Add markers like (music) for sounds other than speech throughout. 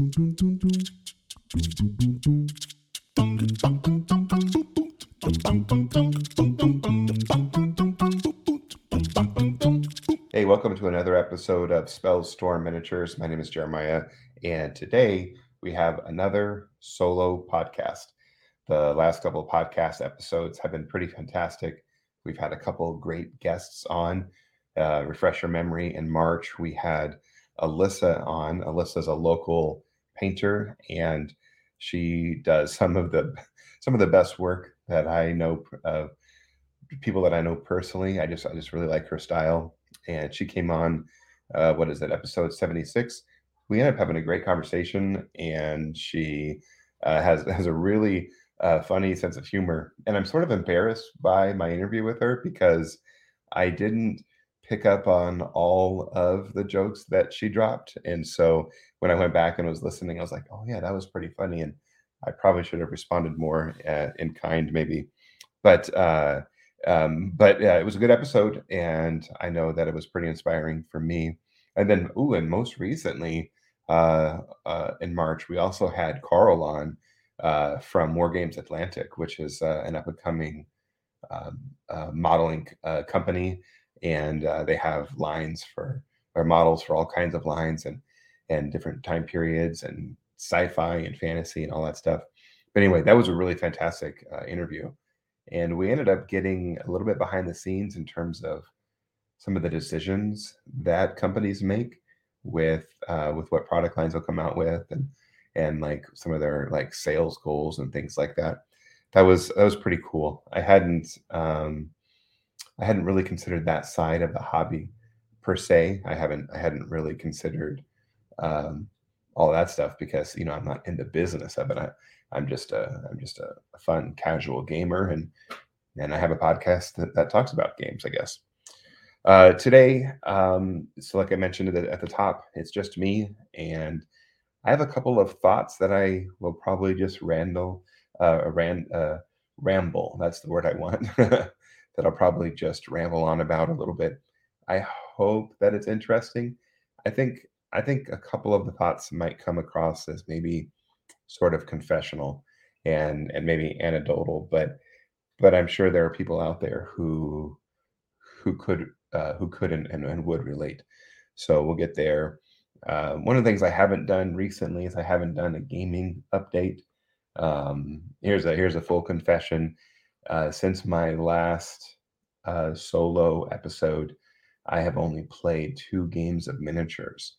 Hey, welcome to another episode of Spells Storm Miniatures. My name is Jeremiah, and today we have another solo podcast. The last couple of podcast episodes have been pretty fantastic. We've had a couple great guests on. Uh, refresh your memory, in March, we had Alyssa on. Alyssa's a local painter, and she does (laughs) some of the some of the best work that I know of people that I know personally. I just I just really like her style, and she came on. Uh, what is it? Episode seventy six. We ended up having a great conversation, and she uh, has (laughs) has a really uh, funny sense of humor. And I'm sort of embarrassed by my interview with her because I didn't pick up on all of the jokes that she dropped. And so when I went back and was listening, I was like, oh, yeah, that was pretty funny. And I probably should have responded more uh, in kind, maybe. But, uh, um, but yeah, it was a good episode. And I know that it was pretty inspiring for me. And then, ooh, and most recently, uh, uh, in March, we also had Carl on uh, from Wargames Atlantic, which is uh, an up and coming um, uh, modeling uh, company, and uh, they have lines for or models for all kinds of lines and and different time periods and sci-fi and fantasy and all that stuff. But anyway, that was a really fantastic uh, interview, and we ended up getting a little bit behind the scenes in terms of some of the decisions that companies make with with what product lines they'll come out with and and like some of their like sales goals and things like that. That was that was pretty cool. I hadn't um, I hadn't really considered that side of the hobby per se. I haven't I hadn't really considered um, all that stuff because you know I'm not in the business of it. I, I'm just a I'm just a, fun casual gamer and and I have a podcast that, that talks about games. I guess. Uh, today, um, so like I mentioned at the, at the top, it's just me and I have a couple of thoughts that I will probably just randle, uh, ran, uh, ramble. That's the word I want. (laughs) that I'll probably just ramble on about a little bit. I hope that it's interesting. I think I think a couple of the thoughts might come across as maybe sort of confessional and and maybe anecdotal, but but I'm sure there are people out there who who could uh, who could and, and, and would relate. So we'll get there. Uh, one of the things I haven't done recently is I haven't done a gaming update. Um, here's a here's a full confession. Uh, since my last uh, solo episode, I have only played two games of miniatures,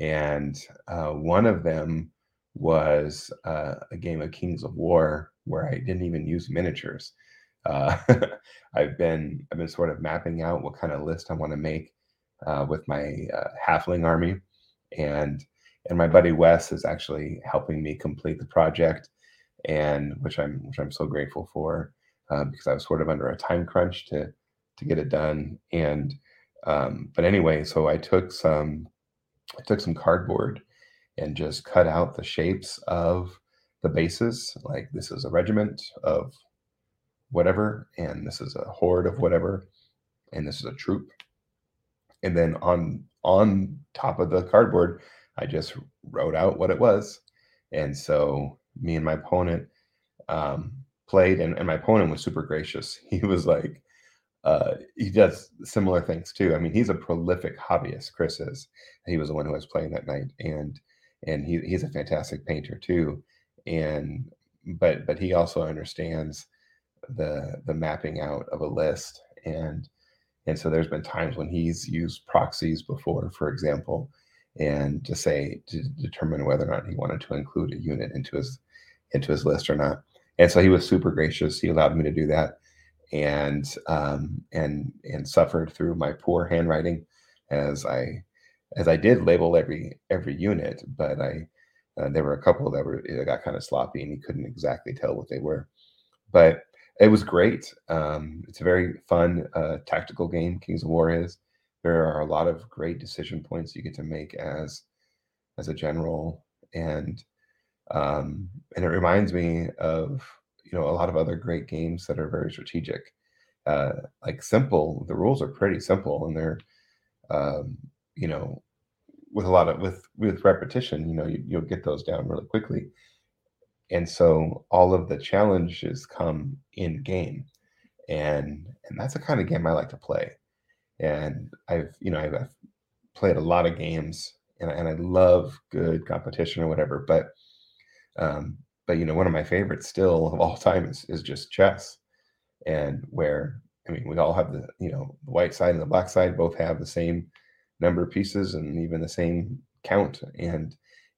and uh, one of them was uh, a game of Kings of War where I didn't even use miniatures. Uh, (laughs) I've been I've been sort of mapping out what kind of list I want to make with my halfling army and and my buddy Wes is actually helping me complete the project, and which I'm which I'm so grateful for uh, because I was sort of under a time crunch to to get it done. And um, but anyway, so I took some I took some cardboard and just cut out the shapes of the bases. Like this is a regiment of whatever, and this is a horde of whatever, and this is a troop. And then on on top of the cardboard, I just wrote out what it was. And so me and my opponent um, played, and, and my opponent was super gracious. (laughs) He was like, uh, he does similar things too. I mean, he's a prolific hobbyist. Chris is. He was the one who was playing that night, and and he, he's a fantastic painter too. And but but he also understands the the mapping out of a list and and so there's been times when he's used proxies before, for example, and to say to determine whether or not he wanted to include a unit into his into his list or not. And so he was super gracious. He allowed me to do that, and um, and and suffered through my poor handwriting as I as I did label every every unit, but I uh, there were a couple that were that got kind of sloppy and he couldn't exactly tell what they were. But it was great. Um, it's a very fun uh, tactical game. Kings of War is. There are a lot of great decision points you get to make as as a general, and um, and it reminds me of you know a lot of other great games that are very strategic. Uh, like simple, the rules are pretty simple, and they're um, you know with a lot of with with repetition, you know, you, you'll get those down really quickly. And so all of the challenges come in game, and and that's the kind of game I like to play. And I've you know I've, I've played a lot of games, and, and I love good competition or whatever. But um, but you know one of my favorites still of all (laughs) time is is just chess, and where I mean we all have the you know the white side and the black side both have the same number of pieces and even the same count. And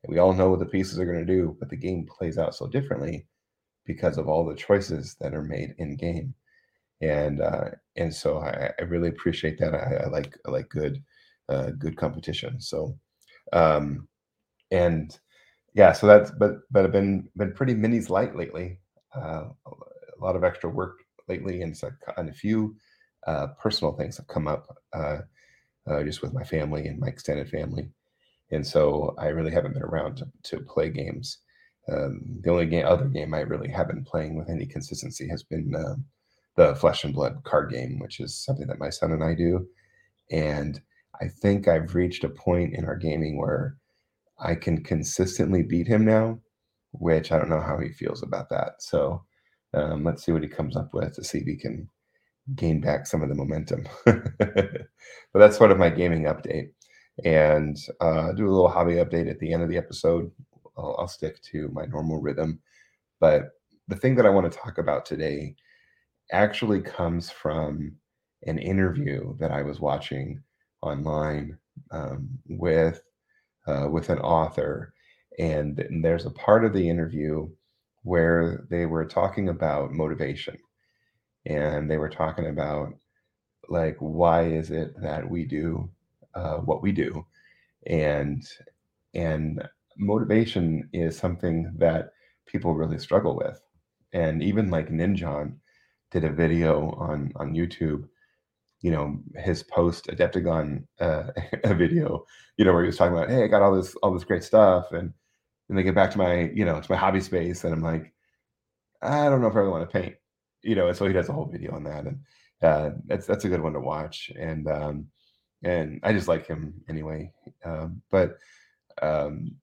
we all know what the pieces are going to do, but the game plays out so differently because of all the choices that are made in game. And uh, and so I, I really appreciate that. I, I like I like good uh, good competition. So um, and yeah, so that's but but I've been been pretty minis light lately. Uh, a lot of extra work lately, and so and a few uh, personal things have come up. Uh, uh, just with my family and my extended family. And so I really haven't been around to, to play games. Um, the only game, other game I really have been playing with any consistency has been uh, the Flesh and Blood card game, which is something that my son and I do. And I think I've reached a point in our gaming where I can consistently beat him now, which I don't know how he feels about that. So um, let's see what he comes up with to see if he can gain back some of the momentum. (laughs) but that's sort of my gaming update. And uh, do a little hobby update at the end of the episode. I'll, I'll stick to my normal rhythm. But the thing that I want to talk about today actually comes from an interview that I was watching online um, with uh, with an author, and, and there's a part of the interview where they were talking about motivation and they were talking about like why is it that we do uh, what we do? And and motivation is something that people really struggle with. And even like Ninjon did a video on on youtube you know his post Adepticon uh, (laughs) video you know where he was talking about hey i got all this all this great stuff and and they get back to my you know to my hobby space and i'm like i don't know if i really want to paint you know, and so he does a whole video on that, and uh, that's that's a good one to watch. And um, and I just like him anyway. Um, but um,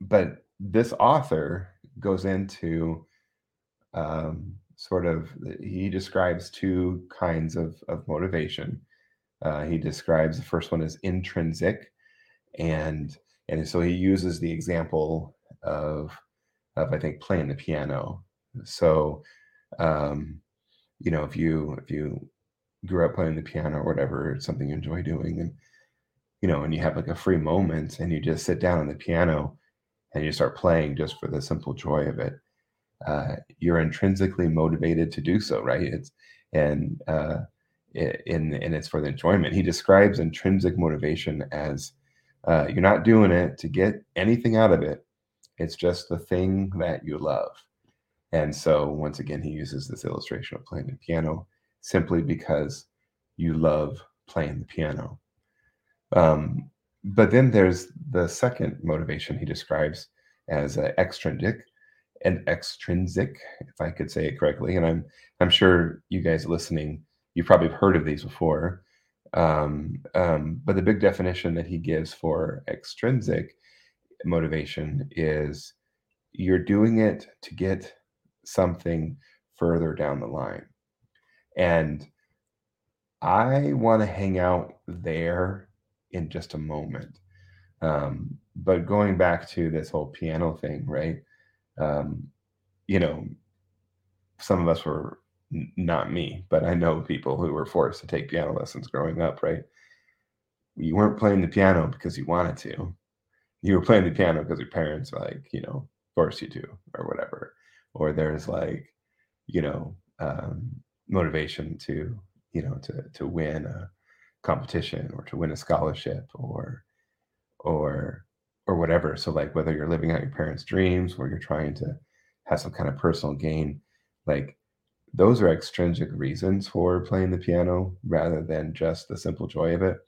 but this author goes into um, sort of he describes two kinds of of motivation. Uh, he describes the first one as intrinsic, and and so he uses the example of of I think playing the piano. So um, you know if you if you grew up playing the piano or whatever it's something you enjoy doing and you know and you have like a free moment and you just sit down on the piano and you start playing just for the simple joy of it uh, you're intrinsically motivated to do so right? It's and uh, in and it's for the enjoyment. He describes intrinsic motivation as uh, you're not doing it to get anything out of it. It's just the thing that you love. And so, once again, he uses this illustration of playing the piano simply because you love playing the piano. Um, but then there's the second motivation he describes as uh, extrinsic and extrinsic, if I could say it correctly. And I'm I'm sure you guys listening, you've probably heard of these before. Um, um, but the big definition that he gives for extrinsic motivation is you're doing it to get something further down the line. And I want to hang out there in just a moment. Um, but going back to this whole piano thing, right? Um, you know, some of us were n- not me, but I know people who were forced to take piano lessons growing up, right? You weren't playing the piano because you wanted to. You were playing the piano because your parents, like, you know, forced you to or whatever or there's like you know um, motivation to you know to to win a competition or to win a scholarship or or or whatever. So like whether you're living out your parents dreams or you're trying to have some kind of personal gain like those are extrinsic reasons for playing the piano rather than just the simple joy of it.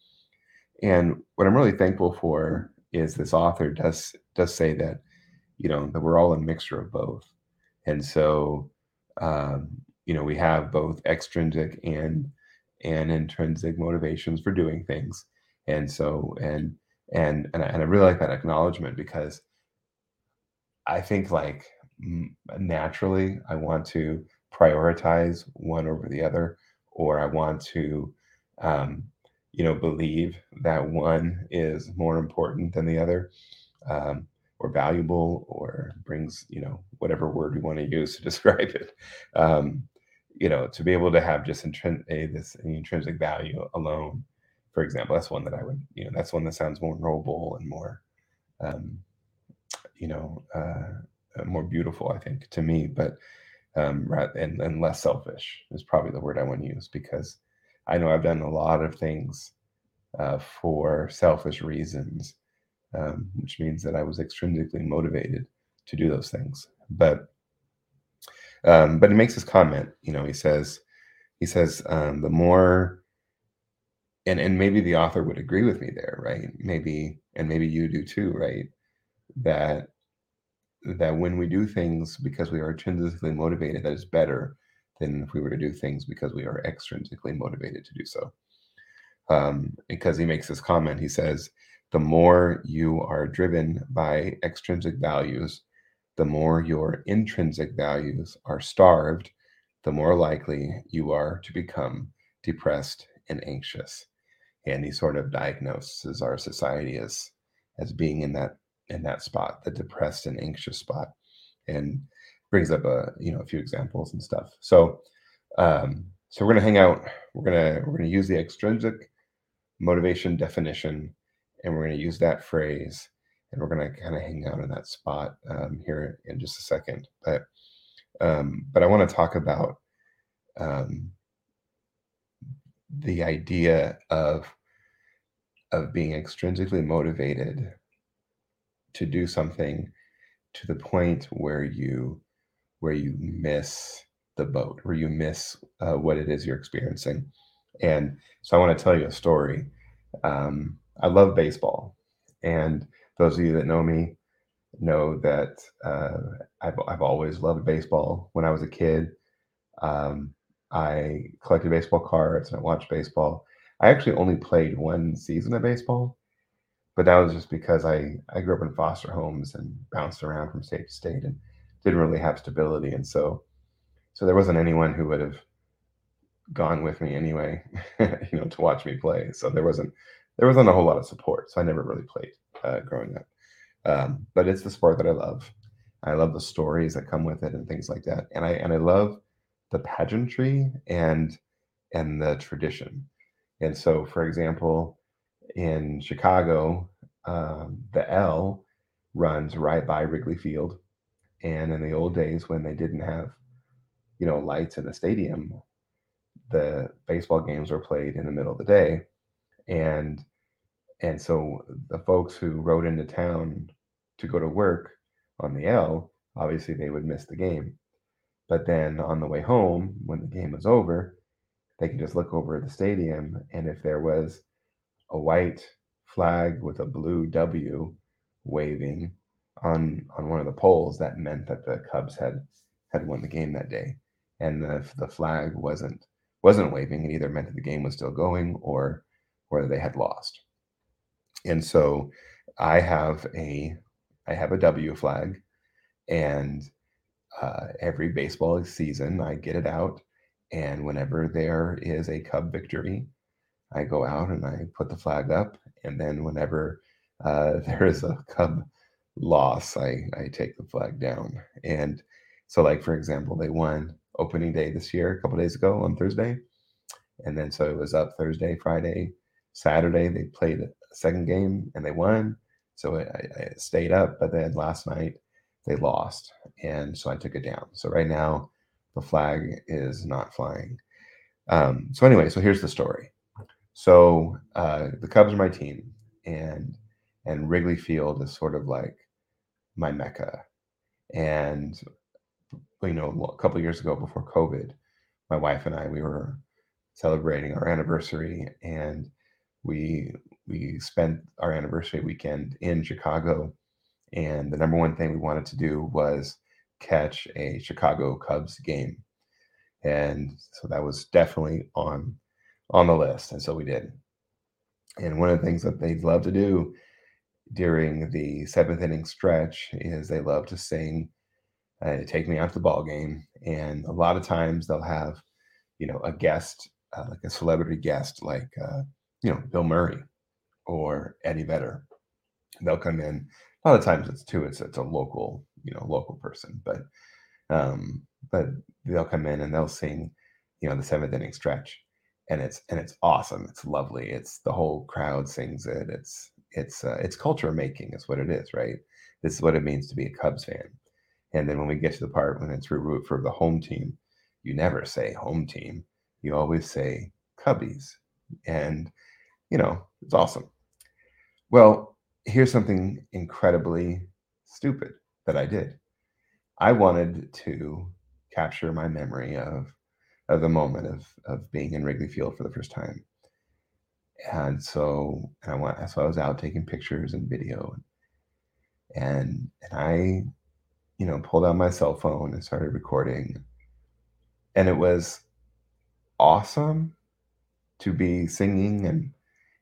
And what i'm really thankful for is this author does does say that you know that we're all a mixture of both. And so um, you know we have both extrinsic and and intrinsic motivations for doing things. And so and and and I, and I really like that acknowledgement because I think like naturally I want to prioritize one over the other, or I want to, um, you know, believe that one is more important than the other, um, or valuable, or brings, you know, whatever word we want to use to (laughs) describe it. Um, you know, to be able to have just intrin- a, this intrinsic value alone, for example, that's one that I would, you know, that's one that sounds more noble and more, um, you know, uh, more beautiful, I think, to me. But um, and, and less selfish is probably the word I want to use because I know I've done a lot of things uh, for selfish reasons, um, which means that I was extrinsically motivated to do those things. But um, but he makes this comment. You know, he says he says um, the more and and maybe the author would agree with me there, right? Maybe and maybe you do too, right? That that when we do things because we are intrinsically motivated, that is better than if we were to do things because we are extrinsically motivated to do so. Um, because he makes this comment, he says, the more you are driven by extrinsic values, the more your intrinsic values are starved, the more likely you are to become depressed and anxious. And he sort of diagnoses our society as as being in that in that spot, the depressed and anxious spot, and brings up a you know a few examples and stuff. So um, so we're gonna hang out. We're gonna we're gonna use the extrinsic motivation definition, and we're gonna use that phrase, and we're gonna kind of hang out in that spot um, here in just a second. But um, but I want to talk about um, the idea of of being extrinsically motivated to do something to the point where you where you miss the boat where you miss uh, what it is you're experiencing. And so i want to tell you a story. Um, i love baseball and those of you that know me know that uh, I've, I've always loved baseball when i was a kid. Um, i collected baseball cards and i watched baseball i actually only played one season of baseball but that was just because I I grew up in foster homes and bounced around from state to state and didn't really have stability, and so so there wasn't anyone who would have gone with me anyway, (laughs) you know, to watch me play. So there wasn't there wasn't a whole lot of support, so I never really played uh, growing up. Um, but it's the sport that I love. I love the stories that come with it and things like that, and I and I love the pageantry and and the tradition. And so, for example, in Chicago, um, the L runs right by Wrigley Field. And in the old days when they didn't have, you know, lights in the stadium, the baseball games were played in the middle of the day. And and so the folks who rode into town to go to work on the L, obviously they would miss the game. But then on the way home, when the game was over, they could just look over at the stadium. And if there was a white flag with a blue W waving on on one of the poles, that meant that the Cubs had had won the game that day. And if the flag wasn't wasn't waving, it either meant that the game was still going or or they had lost. And so I have a I have a W flag, and uh, every baseball season I get it out, and whenever there is a Cub victory, I go out and I put the flag up, and then whenever uh, (laughs) there is a Cub loss, I I take the flag down. And so, like for example, they won opening day this year a couple days ago on Thursday, and then so it was up Thursday, Friday, Saturday. They played a second game and they won, so I, I stayed up. But then last night they lost, and so I took it down. So right now the flag is not flying. Um, so anyway, so here's the story. So uh, the Cubs are my team, and and Wrigley Field is sort of like my mecca. And you know, a couple years ago before COVID, my wife and I we were celebrating our anniversary, and we we spent our anniversary weekend in Chicago. And the number one thing we wanted to do was catch a Chicago Cubs game. And so that was definitely on on the list. And so we did. And one of the things that they'd love to do during the seventh inning stretch is they love to sing uh, take me out to the ball game and a lot of times they'll have you know a guest uh, like a celebrity guest like uh, you know bill murray or eddie vedder they'll come in a lot of times it's too it's it's a local you know local person but um but they'll come in and they'll sing you know the seventh inning stretch and it's and it's awesome it's lovely it's the whole crowd sings it it's it's uh, it's culture making is what it is right? This is what it means to be a cubs fan. And then when we get to the part when it's root for the home team you never say home team you always say cubbies. And you know it's awesome. Well here's something incredibly stupid that i did i wanted to capture my memory of of the moment of of being in Wrigley Field for the first time. And so and I went so I was out taking pictures and video and and I you know pulled out my cell phone and started recording and it was awesome to be singing and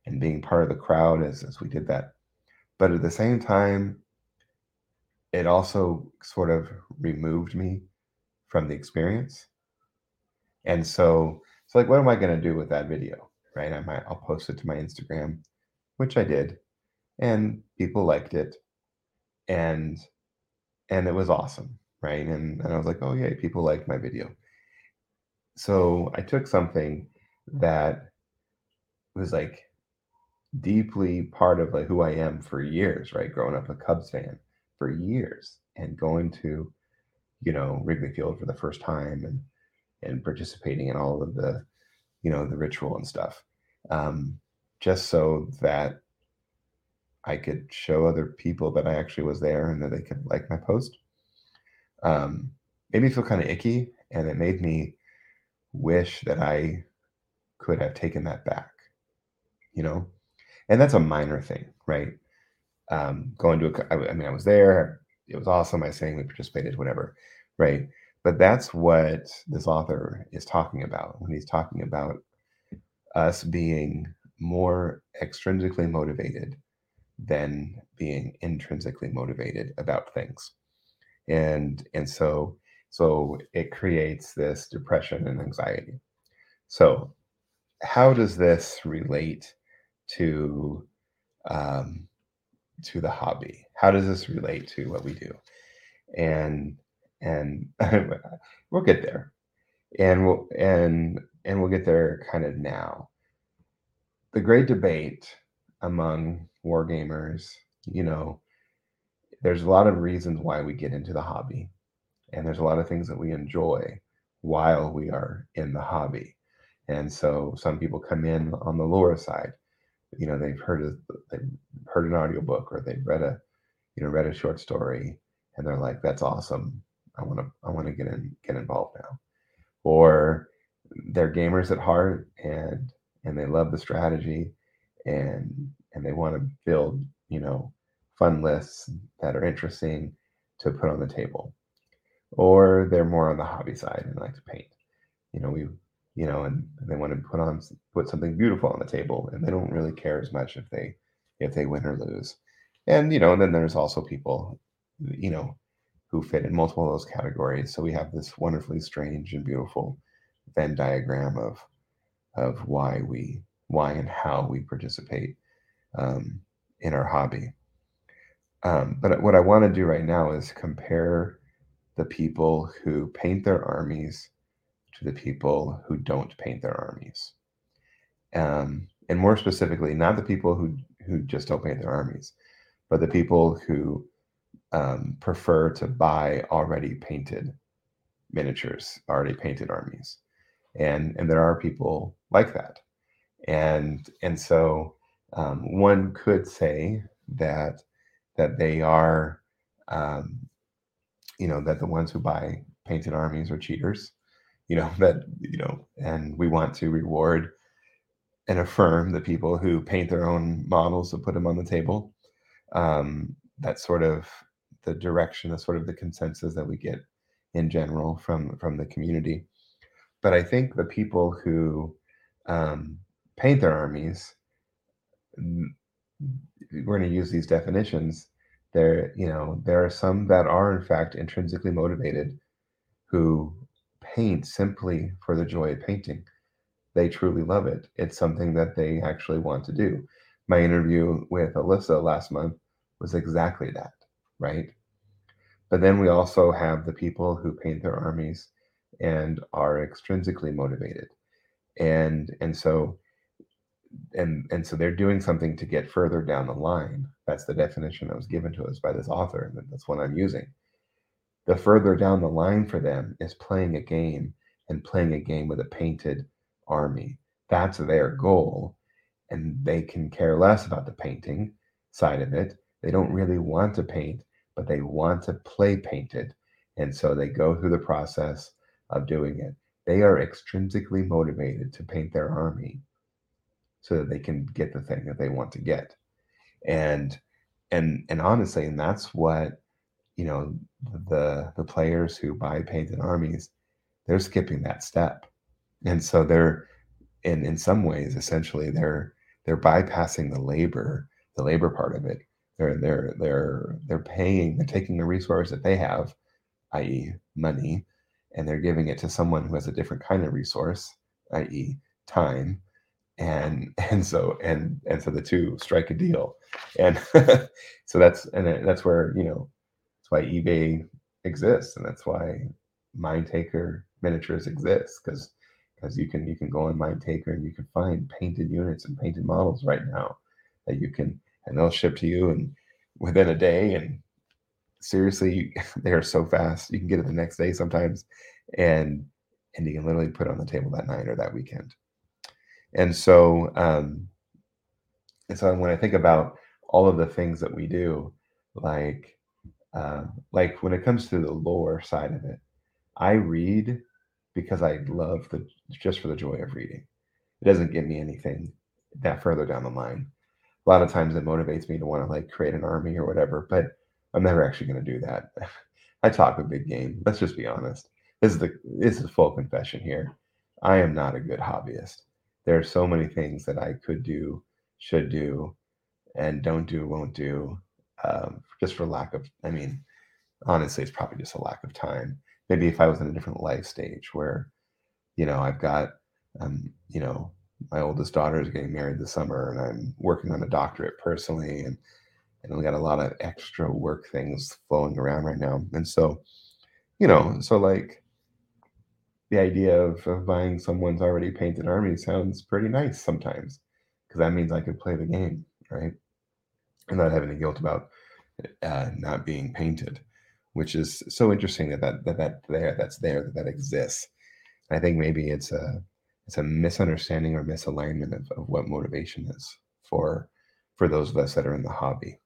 and being part of the crowd as, as we did that but at the same time it also sort of removed me from the experience and so it's like, what am I going to do with that video? Right. I might, I'll post it to my Instagram, which I did. And people liked it. And, and it was awesome. Right. And, and I was like, oh, yeah, people liked my video. So I took something that was like deeply part of like who I am for years, right? Growing up a Cubs fan for years and going to, you know, Wrigley Field for the first time and and participating in all of the you know the ritual and stuff um, just so that i could show other people that i actually was there and that they could like my post um, made me feel kind of icky and it made me wish that i could have taken that back you know and that's a minor thing right um, going to a, I mean i was there it was awesome i sang we participated whatever right but that's what this author is talking about when he's talking about us being more extrinsically motivated than being intrinsically motivated about things. And and so so it creates this depression and anxiety. So how does this relate to um, to the hobby? How does this relate to what we do? And and (laughs) we'll get there and we'll and and we'll get there kind of now the great debate among war gamers you know there's a lot of reasons why we get into the hobby and there's a lot of things that we enjoy while we are in the hobby and so some people come in on the lore side you know they've heard a, they've heard an audiobook or they've read a you know read a short story and they're like that's awesome I want to I want to get in get involved now. Or they're gamers at heart and and they love the strategy and and they want to build, you know, fun lists that are interesting to put on the table. Or they're more on the hobby side and like to paint. You know, we you know, and they want to put on put something beautiful on the table and they don't really care as much if they if they win or lose. And you know, and then there's also people, you know, who fit in multiple of those categories. So we have this wonderfully strange and beautiful Venn diagram of of why we why and how we participate um, in our hobby. Um, but what I want to do right now is compare the people who paint their armies to the people who don't paint their armies. Um, and more specifically, not the people who who just don't paint their armies, but the people who um, prefer to buy already painted miniatures, already painted armies, and and there are people like that, and and so um, one could say that that they are, um, you know, that the ones who buy painted armies are cheaters, you know that you know, and we want to reward and affirm the people who paint their own models to put them on the table. Um, that sort of the direction, the sort of the consensus that we get in general from from the community. But I think the people who um, paint their armies, we're going to use these definitions there you know there are some that are in fact intrinsically motivated who paint simply for the joy of painting. They truly love it. It's something that they actually want to do. My interview with alyssa last month was exactly that right? But then we also have the people who paint their armies and are extrinsically motivated. And and so and and so they're doing something to get further down the line. That's the definition that was given to us by this author and that's what i'm using the further down the line for them is playing a game and playing a game with a painted army. That's their goal and they can care less about the painting side of it. They don't really want to paint but they want to play painted and so they go through the process of doing it. They are extrinsically motivated to paint their army so that they can get the thing that they want to get. And and and honestly and that's what you know the the players who buy painted armies they're skipping that step. And so they're in in some ways essentially they're they're bypassing the labor the labor part of it. They're they're they're they're paying they're taking the resource that they have i.e money and they're giving it to someone who has a different kind of resource i.e time. And (laughs) and so and and so the two strike a deal. And (laughs) so that's and uh, that's where you know why ebay exists and that's why Mindtaker miniatures exists because because you can you can go on Mindtaker and you can find painted units and painted models right now that you can and they'll ship to you and within a day and seriously (laughs) they are so fast. You can get it the next day sometimes and and you can literally put it on the table that night or that weekend. And so, um, and so when I think about all of the things that we do, like, uh, like when it comes to the lore side of it, I read because I love the just for the joy of reading. It doesn't give me anything that further down the line. A lot of times it motivates me to want to like create an army or whatever, but I'm never actually going to do that. (laughs) I talk a big game. Let's just be honest. This is the this is full confession here. I am not a good hobbyist there are so many things that I could do, should do, and don't do, won't do, um, just for lack of. I mean, honestly, it's probably just a lack of time. Maybe if I was in a different life stage where, you know, I've got, um, you know, my oldest daughter is getting married this summer, and I'm working on a doctorate personally, and and we got a lot of extra work things flowing around right now, and so, you know, so like the idea of, of buying someone's already painted army sounds pretty nice sometimes because that means I could play the game, right? And not have any guilt about uh, not being painted, which is so interesting that that, that, that there that's there that that exists. I think maybe it's a it's a misunderstanding or misalignment of, of what motivation is for for those of us that are in the hobby.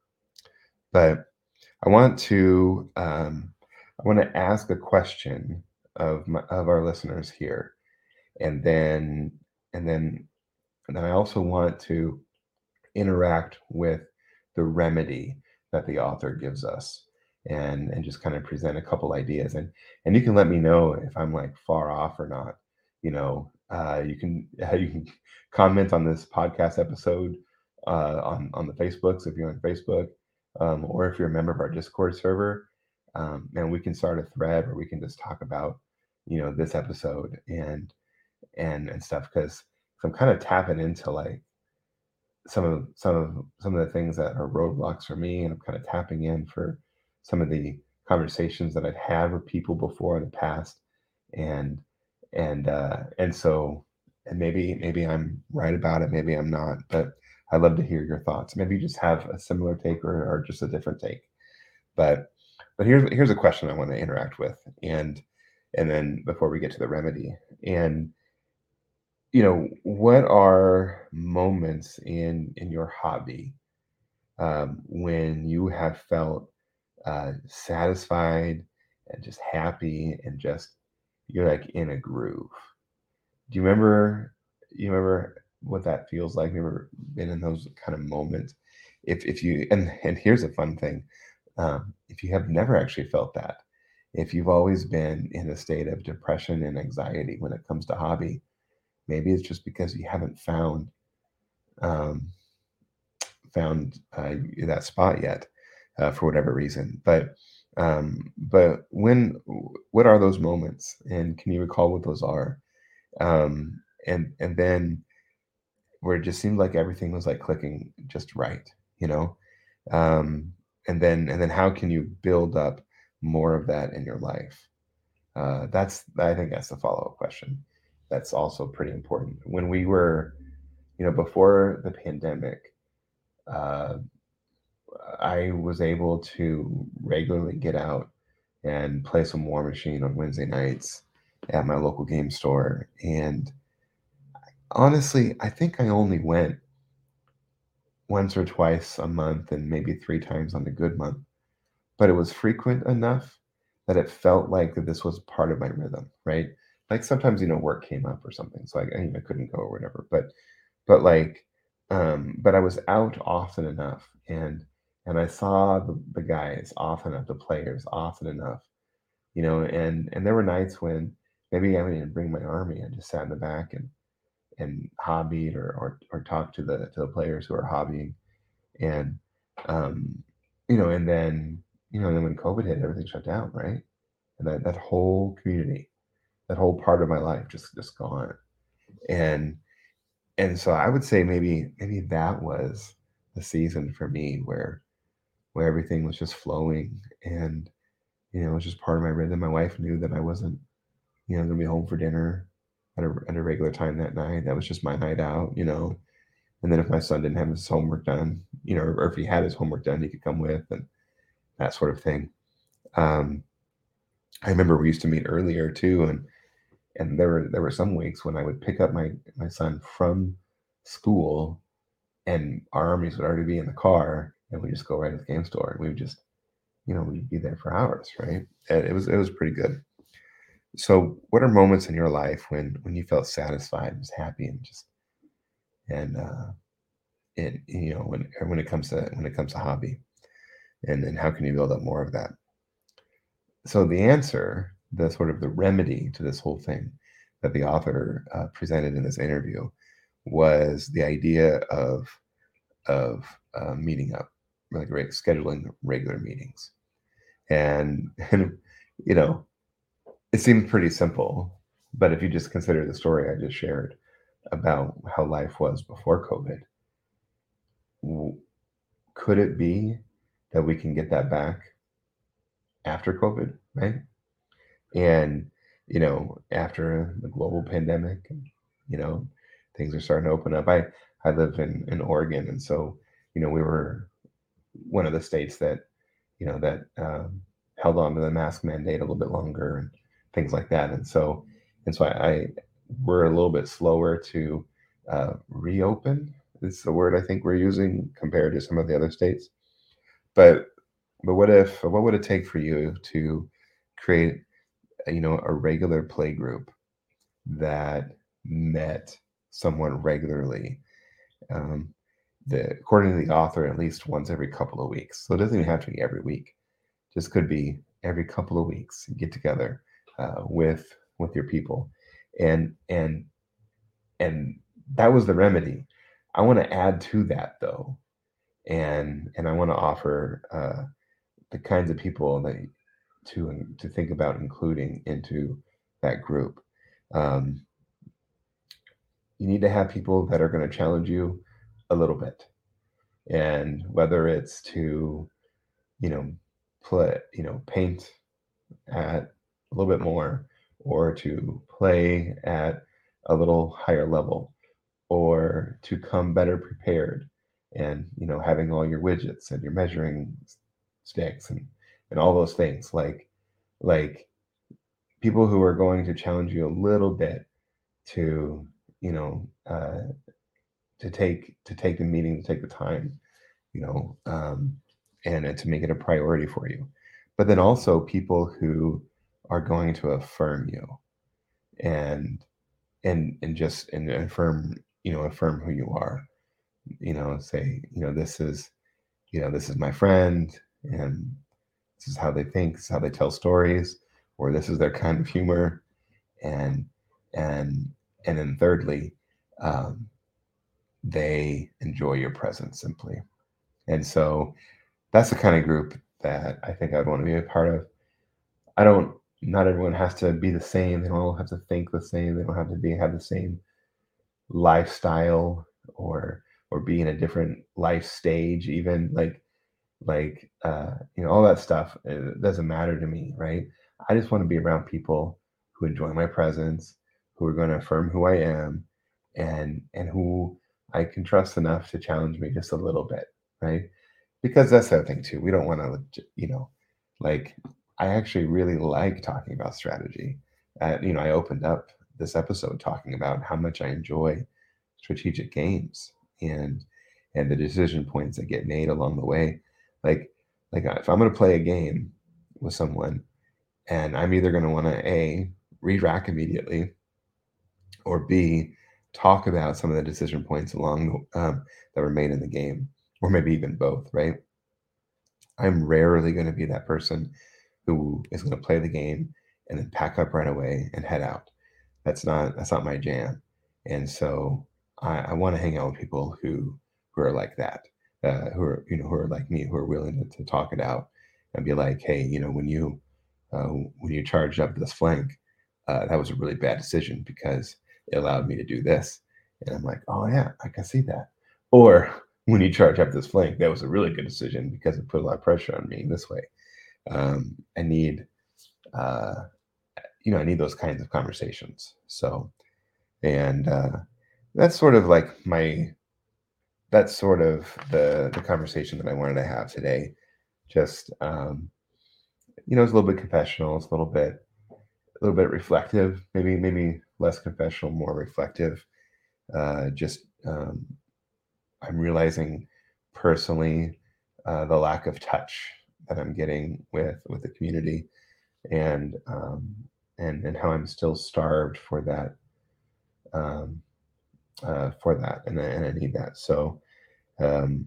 But I want to um, I want to ask a question of my, of our listeners here, and then and then and then I also want to interact with the remedy that the author gives us and and just kind of present a couple ideas. And and you can let me know if i'm like far off or not you know uh, you can (laughs) uh, you can comment on this podcast episode uh, on on the facebooks if you're on facebook um, or if you're a member of our discord server. Um, and we can start a thread where we can just talk about you know this episode and and and stuff because I'm kind of tapping into like some of some of some of the things that are roadblocks for me and I'm kind of tapping in for some of the conversations that I've had with people before in the past and and uh and so and maybe maybe I'm right about it maybe I'm not but I'd love to hear your thoughts. Maybe you just have a similar take or, or just a different take. But but here's here's a question I want to interact with and and then before we get to the remedy. And you know what are moments in in your hobby um, when you have felt uh, satisfied and just happy and just you're like in a groove? Do you remember you remember what that feels like? Never been in those kind of moments? If if you and and here's a fun thing um, if you have never actually felt that if you've always been in a state of depression and anxiety when it comes to hobby, maybe it's just because you haven't found um, found uh, that spot yet uh, for whatever reason. But um, but when what are those moments, and can you recall what those are? Um, and and then where it just seemed like everything was like clicking just right, you know. Um, and then and then how can you build up more of that in your life? Uh, that's I think that's the follow up question. That's also pretty important. When we were, you know, before the pandemic, uh, I was able to regularly get out and play some Warmachine on Wednesday nights at my local game store. And honestly, I think I only went once or twice a month and maybe three times on a good month. But it was frequent enough that it felt like that this was part of my rhythm, right? Like sometimes, you know, work came up or something. So I, I, couldn't go or whatever. But but like um, but I was out often enough and and I saw the, the guys often enough, the players often enough, you know, and and there were nights when maybe I didn't bring my army. and just sat in the back and and hobbied or or, or talked to the to the players who are hobbying, and um, you know, and then you know, and then when COVID hit, everything shut down, right? And that that whole community, that whole part of my life just just gone, and and so I would say maybe maybe that was the season for me where where everything was just flowing and you know it was just part of my rhythm. My wife knew that I wasn't you know gonna be home for dinner at a, at a regular time that night. That was just my night out, you know. And then if my son didn't have his homework done, you know, or if he had his homework done, he could come with and that sort of thing. Um, I remember we used to meet earlier too, and and there were there were some weeks when I would pick up my my son from school, and our armies would already be in the car, and we just go right to the game store, and we would just, you know, we'd be there for hours, right? And it was it was pretty good. So, what are moments in your life when when you felt satisfied, and was happy, and just and uh, and you know when when it comes to when it comes to hobby, and then how can you build up more of that? So the answer the sort of the remedy to this whole thing that the author uh, presented in this interview was the idea of of uh, meeting up, like scheduling regular meetings, and (laughs) and you know, it seems pretty simple, but if you just consider the story I just shared about how life was before COVID, could it be that we can get that back after COVID, right? And, you know, after the global pandemic, you know, things are starting to open up. I, I live in, in Oregon. And so, you know, we were one of the states that, you know, that um, held on to the mask mandate a little bit longer and things like that. And so, and so I, I we're a little bit slower to uh, reopen. Is the word I think we're using compared to some of the other states. But but what if what would it take for you to create you know a regular play group that met someone regularly um, the according to the author at least once every couple of weeks. So it doesn't even have to be every week. Just could be every couple of weeks get together uh, with with your people. And and and that was the remedy. I want to add to that though and and i want to offer uh, the kinds of people that to to think about including into that group. Um, you need to have people that are going to challenge you a little bit, and whether it's to, you know, play, you know, paint at a little bit more, or to play at a little higher level, or to come better prepared, and you know, having all your widgets and your measuring sticks and and all those things. Like like people who are going to challenge you a little bit to you know uh, to take to take the meeting to take the time you know um, and, to make it a priority for you. But then also people who are going to affirm you and and and just and affirm you know affirm who you are you know say you know this is you know this is my friend and this is how they think, this is how they tell stories, or this is their kind of humor. And and and then thirdly, um, they enjoy your presence simply. And so that's the kind of group that I think I'd want to be a part of. I don't not everyone has to be the same. They don't all have to think the same. They don't have to be have the same lifestyle or or be in a different life stage even like like uh you know all that stuff it doesn't matter to me right? I just want to be around people who enjoy my presence who are going to affirm who i am and and who i can trust enough to challenge me just a little bit right? Because that's the thing too we don't want to you know like i actually really like talking about strategy. Uh, you know i opened up this episode talking about how much I enjoy strategic games and and the decision points that get made along the way. Like like if I'm going to play a game with someone and I'm either going to want to a re-rack immediately or b talk about some of the decision points along um, that were made in the game or maybe even both right? I'm rarely going to be that person who is going to play the game and then pack up right away and head out. That's not that's not my jam. And so i, I want to hang out with people who who are like that uh, who are you know who are like me who are willing to, to talk it out and be like hey you know when you uh, when you charged up this flank uh, that was a really bad decision because it allowed me to do this. And i'm like oh yeah i can see that. Or when you charge up this flank that was a really good decision because it put a lot of pressure on me this way. Um, i need uh, you know, I need those kinds of conversations. So, and uh, that's sort of like my, that's sort of the the conversation that I wanted to have today. Just, um, you know, it's a little bit confessional. It's a little bit, a little bit reflective. Maybe, maybe less confessional, more reflective. Uh, just, um, I'm realizing personally uh, the lack of touch that I'm getting with with the community, and um, and and how I'm still starved for that um, uh, for that, and I, and I need that. So, um,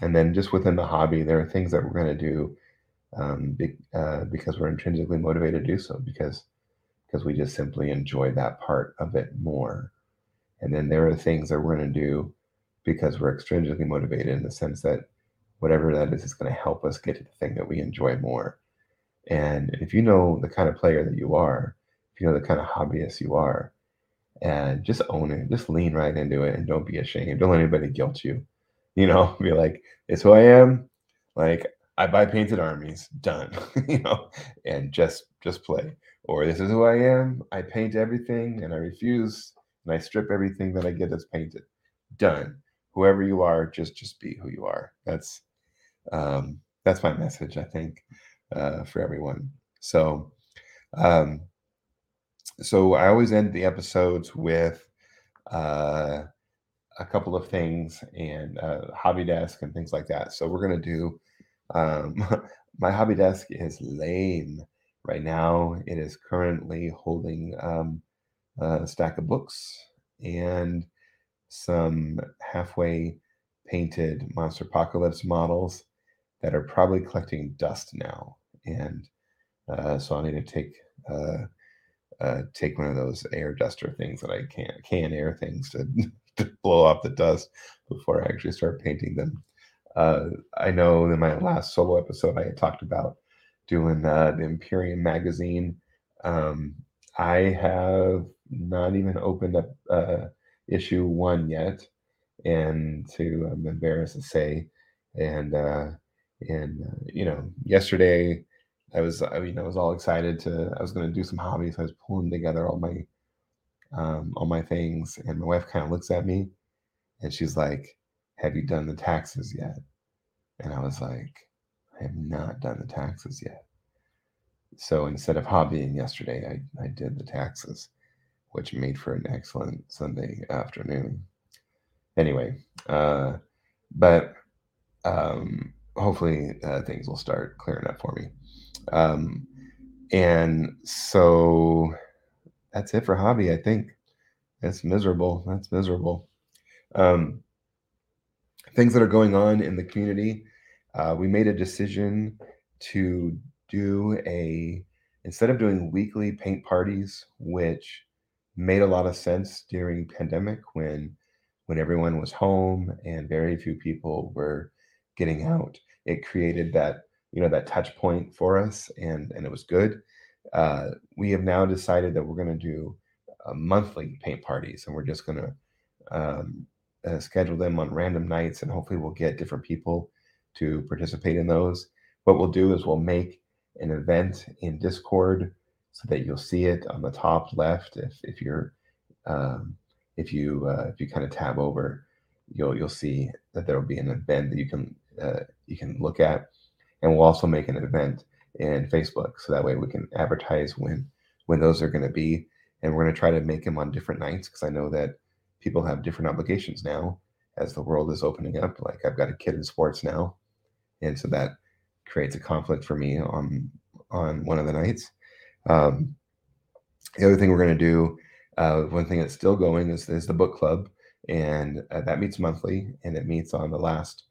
and then just within the hobby, there are things that we're going to do um, be, uh, because we're intrinsically motivated to do so because because we just simply enjoy that part of it more. And then there are things that we're going to do because we're extrinsically motivated in the sense that whatever that is is going to help us get to the thing that we enjoy more. And if you know the kind of player that you are, if you know the kind of hobbyist you are, and just own it, just lean right into it and don't be ashamed. Don't let anybody guilt you. You know, (laughs) be like, it's who I am. Like I buy painted armies, done. (laughs) you know, and just just play. Or this is who I am. I paint everything and I refuse and I strip everything that I get that's painted. Done. Whoever you are, just just be who you are. That's um that's my message, I think uh, for everyone. So, um, so I always end the episodes with uh, a couple of things and uh, hobby desk and things like that. So we're gonna do. Um, (laughs) my hobby desk is lame right now. It is currently holding um, a stack of books and some halfway painted Monsterpocalypse models that are probably collecting dust now and uh, so I need to take uh, uh, take one of those air duster things that I can can air things to, (laughs) to blow off the dust before I actually start painting them. Uh, I know in my last solo episode I had talked about doing uh, the Imperium magazine. Um, I have not even opened up uh, issue one yet, and to I'm embarrassed to say, and and you know yesterday I was, I mean, I was all excited to. I was going to do some hobbies. I was pulling together all my, um, all my things, and my wife kind of looks at me, and she's like, "Have you done the taxes yet?" And I was like, "I have not done the taxes yet." So instead of hobbying yesterday, I I did the taxes, which made for an excellent Sunday afternoon. Anyway, uh, but um, hopefully uh, things will start clearing up for me. Um, and so that's it for hobby. I think that's miserable. That's miserable. Um, things that are going on in the community. Uh, we made a decision to do a instead of doing weekly paint parties, which made a lot of sense during pandemic when when everyone was home and very few people were getting out. It created that you know that touch point for us, and and it was good. Uh, we have now decided that we're going to do uh, monthly paint parties, and we're just going to um, uh, schedule them on random nights, and hopefully we'll get different people to participate in those. What we'll do is we'll make an event in Discord so that you'll see it on the top left. If if you're um, if you uh, if you kind of tab over, you'll you'll see that there will be an event that you can uh, you can look at, and we'll also make an event in Facebook so that way we can advertise when when those are going to be, and we're going to try to make them on different nights because I know that people have different obligations now as the world is opening up. Like I've got a kid in sports now, and so that creates a conflict for me on on one of the nights. Um, the other thing we're going to do, uh, one thing that's still going is, is the book club, and uh, that meets monthly, and it meets on the last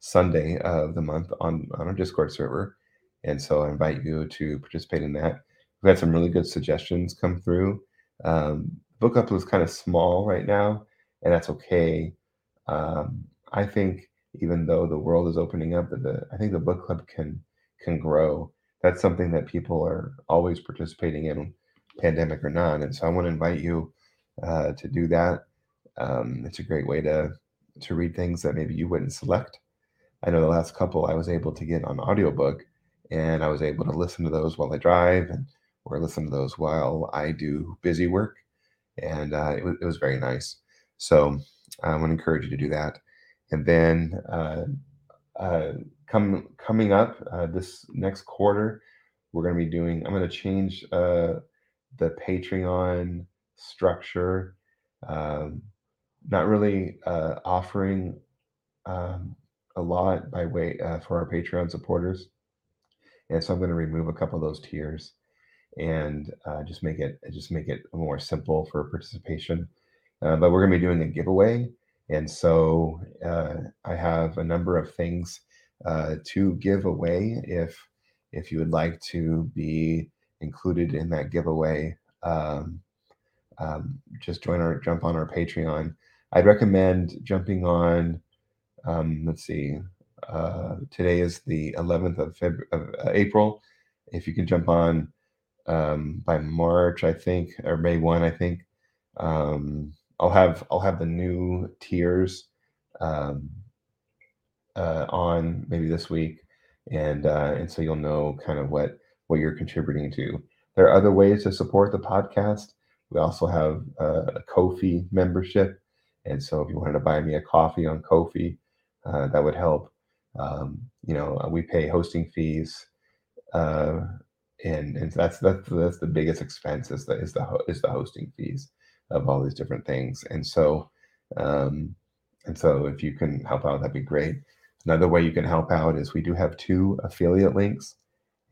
Sunday of the month on on our Discord server. And so I invite you to participate in that. We've had some really good suggestions come through. Um, book club is kind of small right now, and that's okay. Um, I think even though the world is opening up, that the I think the book club can can grow. That's something that people are always participating in, pandemic or not. And so I want to invite you uh, to do that. Um, it's a great way to to read things that maybe you wouldn't select. I know the last couple I was able to get on audiobook and I was able to listen to those while I drive and or listen to those while I do busy work. And uh, it, was, it was very nice. So I to encourage you to do that. And then uh, uh, come, coming up uh, this next quarter, we're going to be doing, I'm going to change uh, the Patreon structure. Um, not really uh, offering um, a lot by way uh, for our Patreon supporters. And so I'm going to remove a couple of those tiers and uh, just make it just make it more simple for participation. Uh, but we're going to be doing a giveaway, and so uh, I have a number of things uh, to give away if if you would like to be included in that giveaway. Um, um, just join our jump on our Patreon. I'd recommend jumping on. Um, let's see. Uh, today is the 11th of, February, of uh, April. If you can jump on um, by March, I think, or May one, I think. Um, I'll have I'll have the new tiers um, uh, on maybe this week, and uh, and so you'll know kind of what what you're contributing to. There are other ways to support the podcast. We also have uh, a Ko-fi membership, and so if you wanted to buy me a coffee on Ko-fi, uh, that would help. Um, you know, we pay hosting fees uh, and and that's that's that's the biggest expense is the is the is the hosting fees of all these different things. And so um and so if you can help out that'd be great. Another way you can help out is we do have two affiliate links.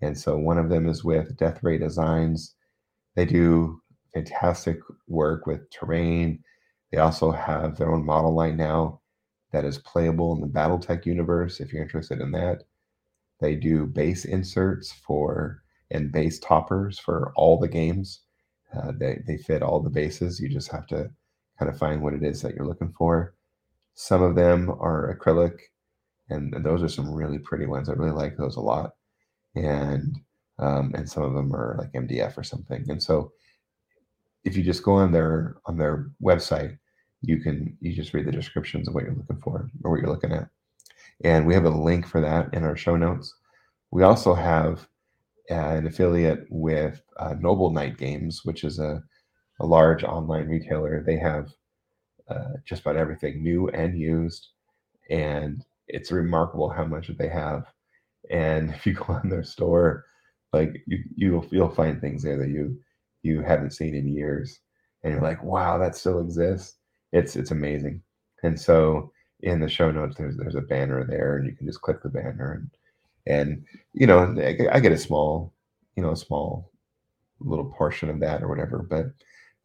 And so one of them is with death ray designs. They do fantastic work with terrain. They also have their own model line now that is playable in the battletech universe if you're interested in that they do base inserts for and base toppers for all the games. Uh, they, they fit all the bases. You just have to kind of find what it is that you're looking for. Some of them are acrylic, and, and those are some really pretty ones. I really like those a lot. And um, and some of them are like MDF or something. And so if you just go on their on their website, you can you just read the descriptions of what you're looking for or what you're looking at. And we have a link for that in our show notes. We also have an affiliate with uh, Noble Knight Games, which is a, a large online retailer. They have uh, just about everything new and used, and it's remarkable how much they have. And (laughs) if you go on their store, like you you'll you'll find things there that you you haven't seen in years, and you're like, wow, that still exists. It's it's amazing. And so in the show notes, there's there's a banner there, and you can just click the banner and and you know I, get a small you know a small little portion of that or whatever but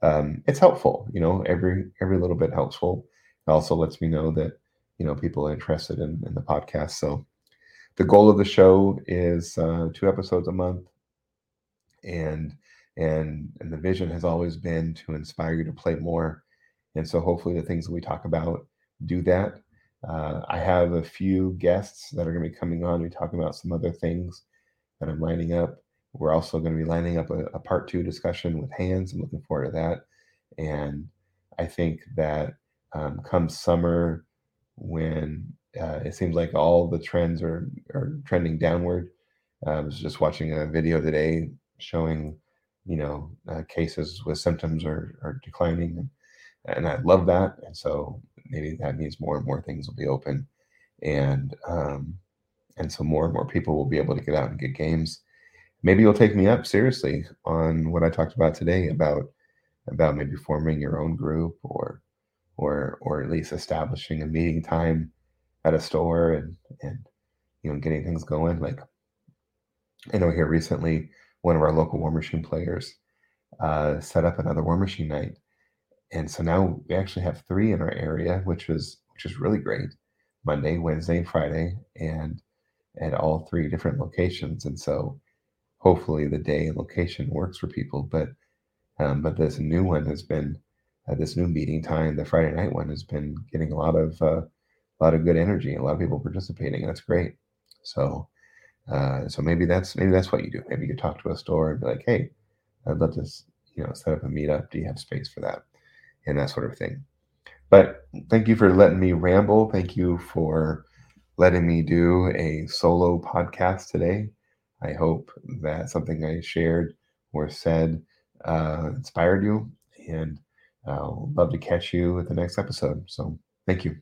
um, it's helpful you know every every little bit helpful it also lets me know that you know people are interested in, in the podcast so the goal of the show is uh, two episodes a month and and and the vision has always been to inspire you to play more and so hopefully the things that we talk about do that Uh, I have a few guests that are going to be coming on. We talking about some other things that I'm lining up. We're also going to be lining up a, a part two discussion with Hans. I'm looking forward to that. And I think that um, come summer, when uh, it seems like all the trends are, are trending downward, I was just watching a video today showing, you know, uh, cases with symptoms are, are declining. And, I love that. And so maybe that means more and more things will be open. And, um, and so more and more people will be able to get out and get games. Maybe you'll take me up seriously on what I talked about today about about maybe forming your own group or or or at least establishing a meeting time at a store and and you know getting things going. Like I know here recently, one of our local Warmachine players uh, set up another Warmachine night, and so now we actually have three in our area, which is which is really great. Monday, Wednesday, and Friday, and at all three different locations. And so hopefully the day and location works for people. But um, but this new one has been uh, this new meeting time, the Friday night one has been getting a lot of uh, a lot of good energy, a lot of people participating. That's great. So uh, so maybe that's maybe that's what you do. Maybe you talk to a store and be like, hey, I'd love to you know set up a meetup. Do you have space for that? and that sort of thing. But thank you for letting me ramble. Thank you for letting me do a solo podcast today. I hope that something I shared or said uh, inspired you, and I'll love to catch you at the next episode. So thank you.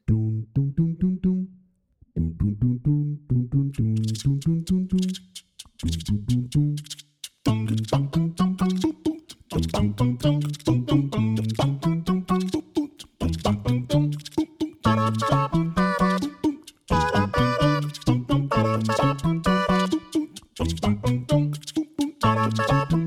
Thank you.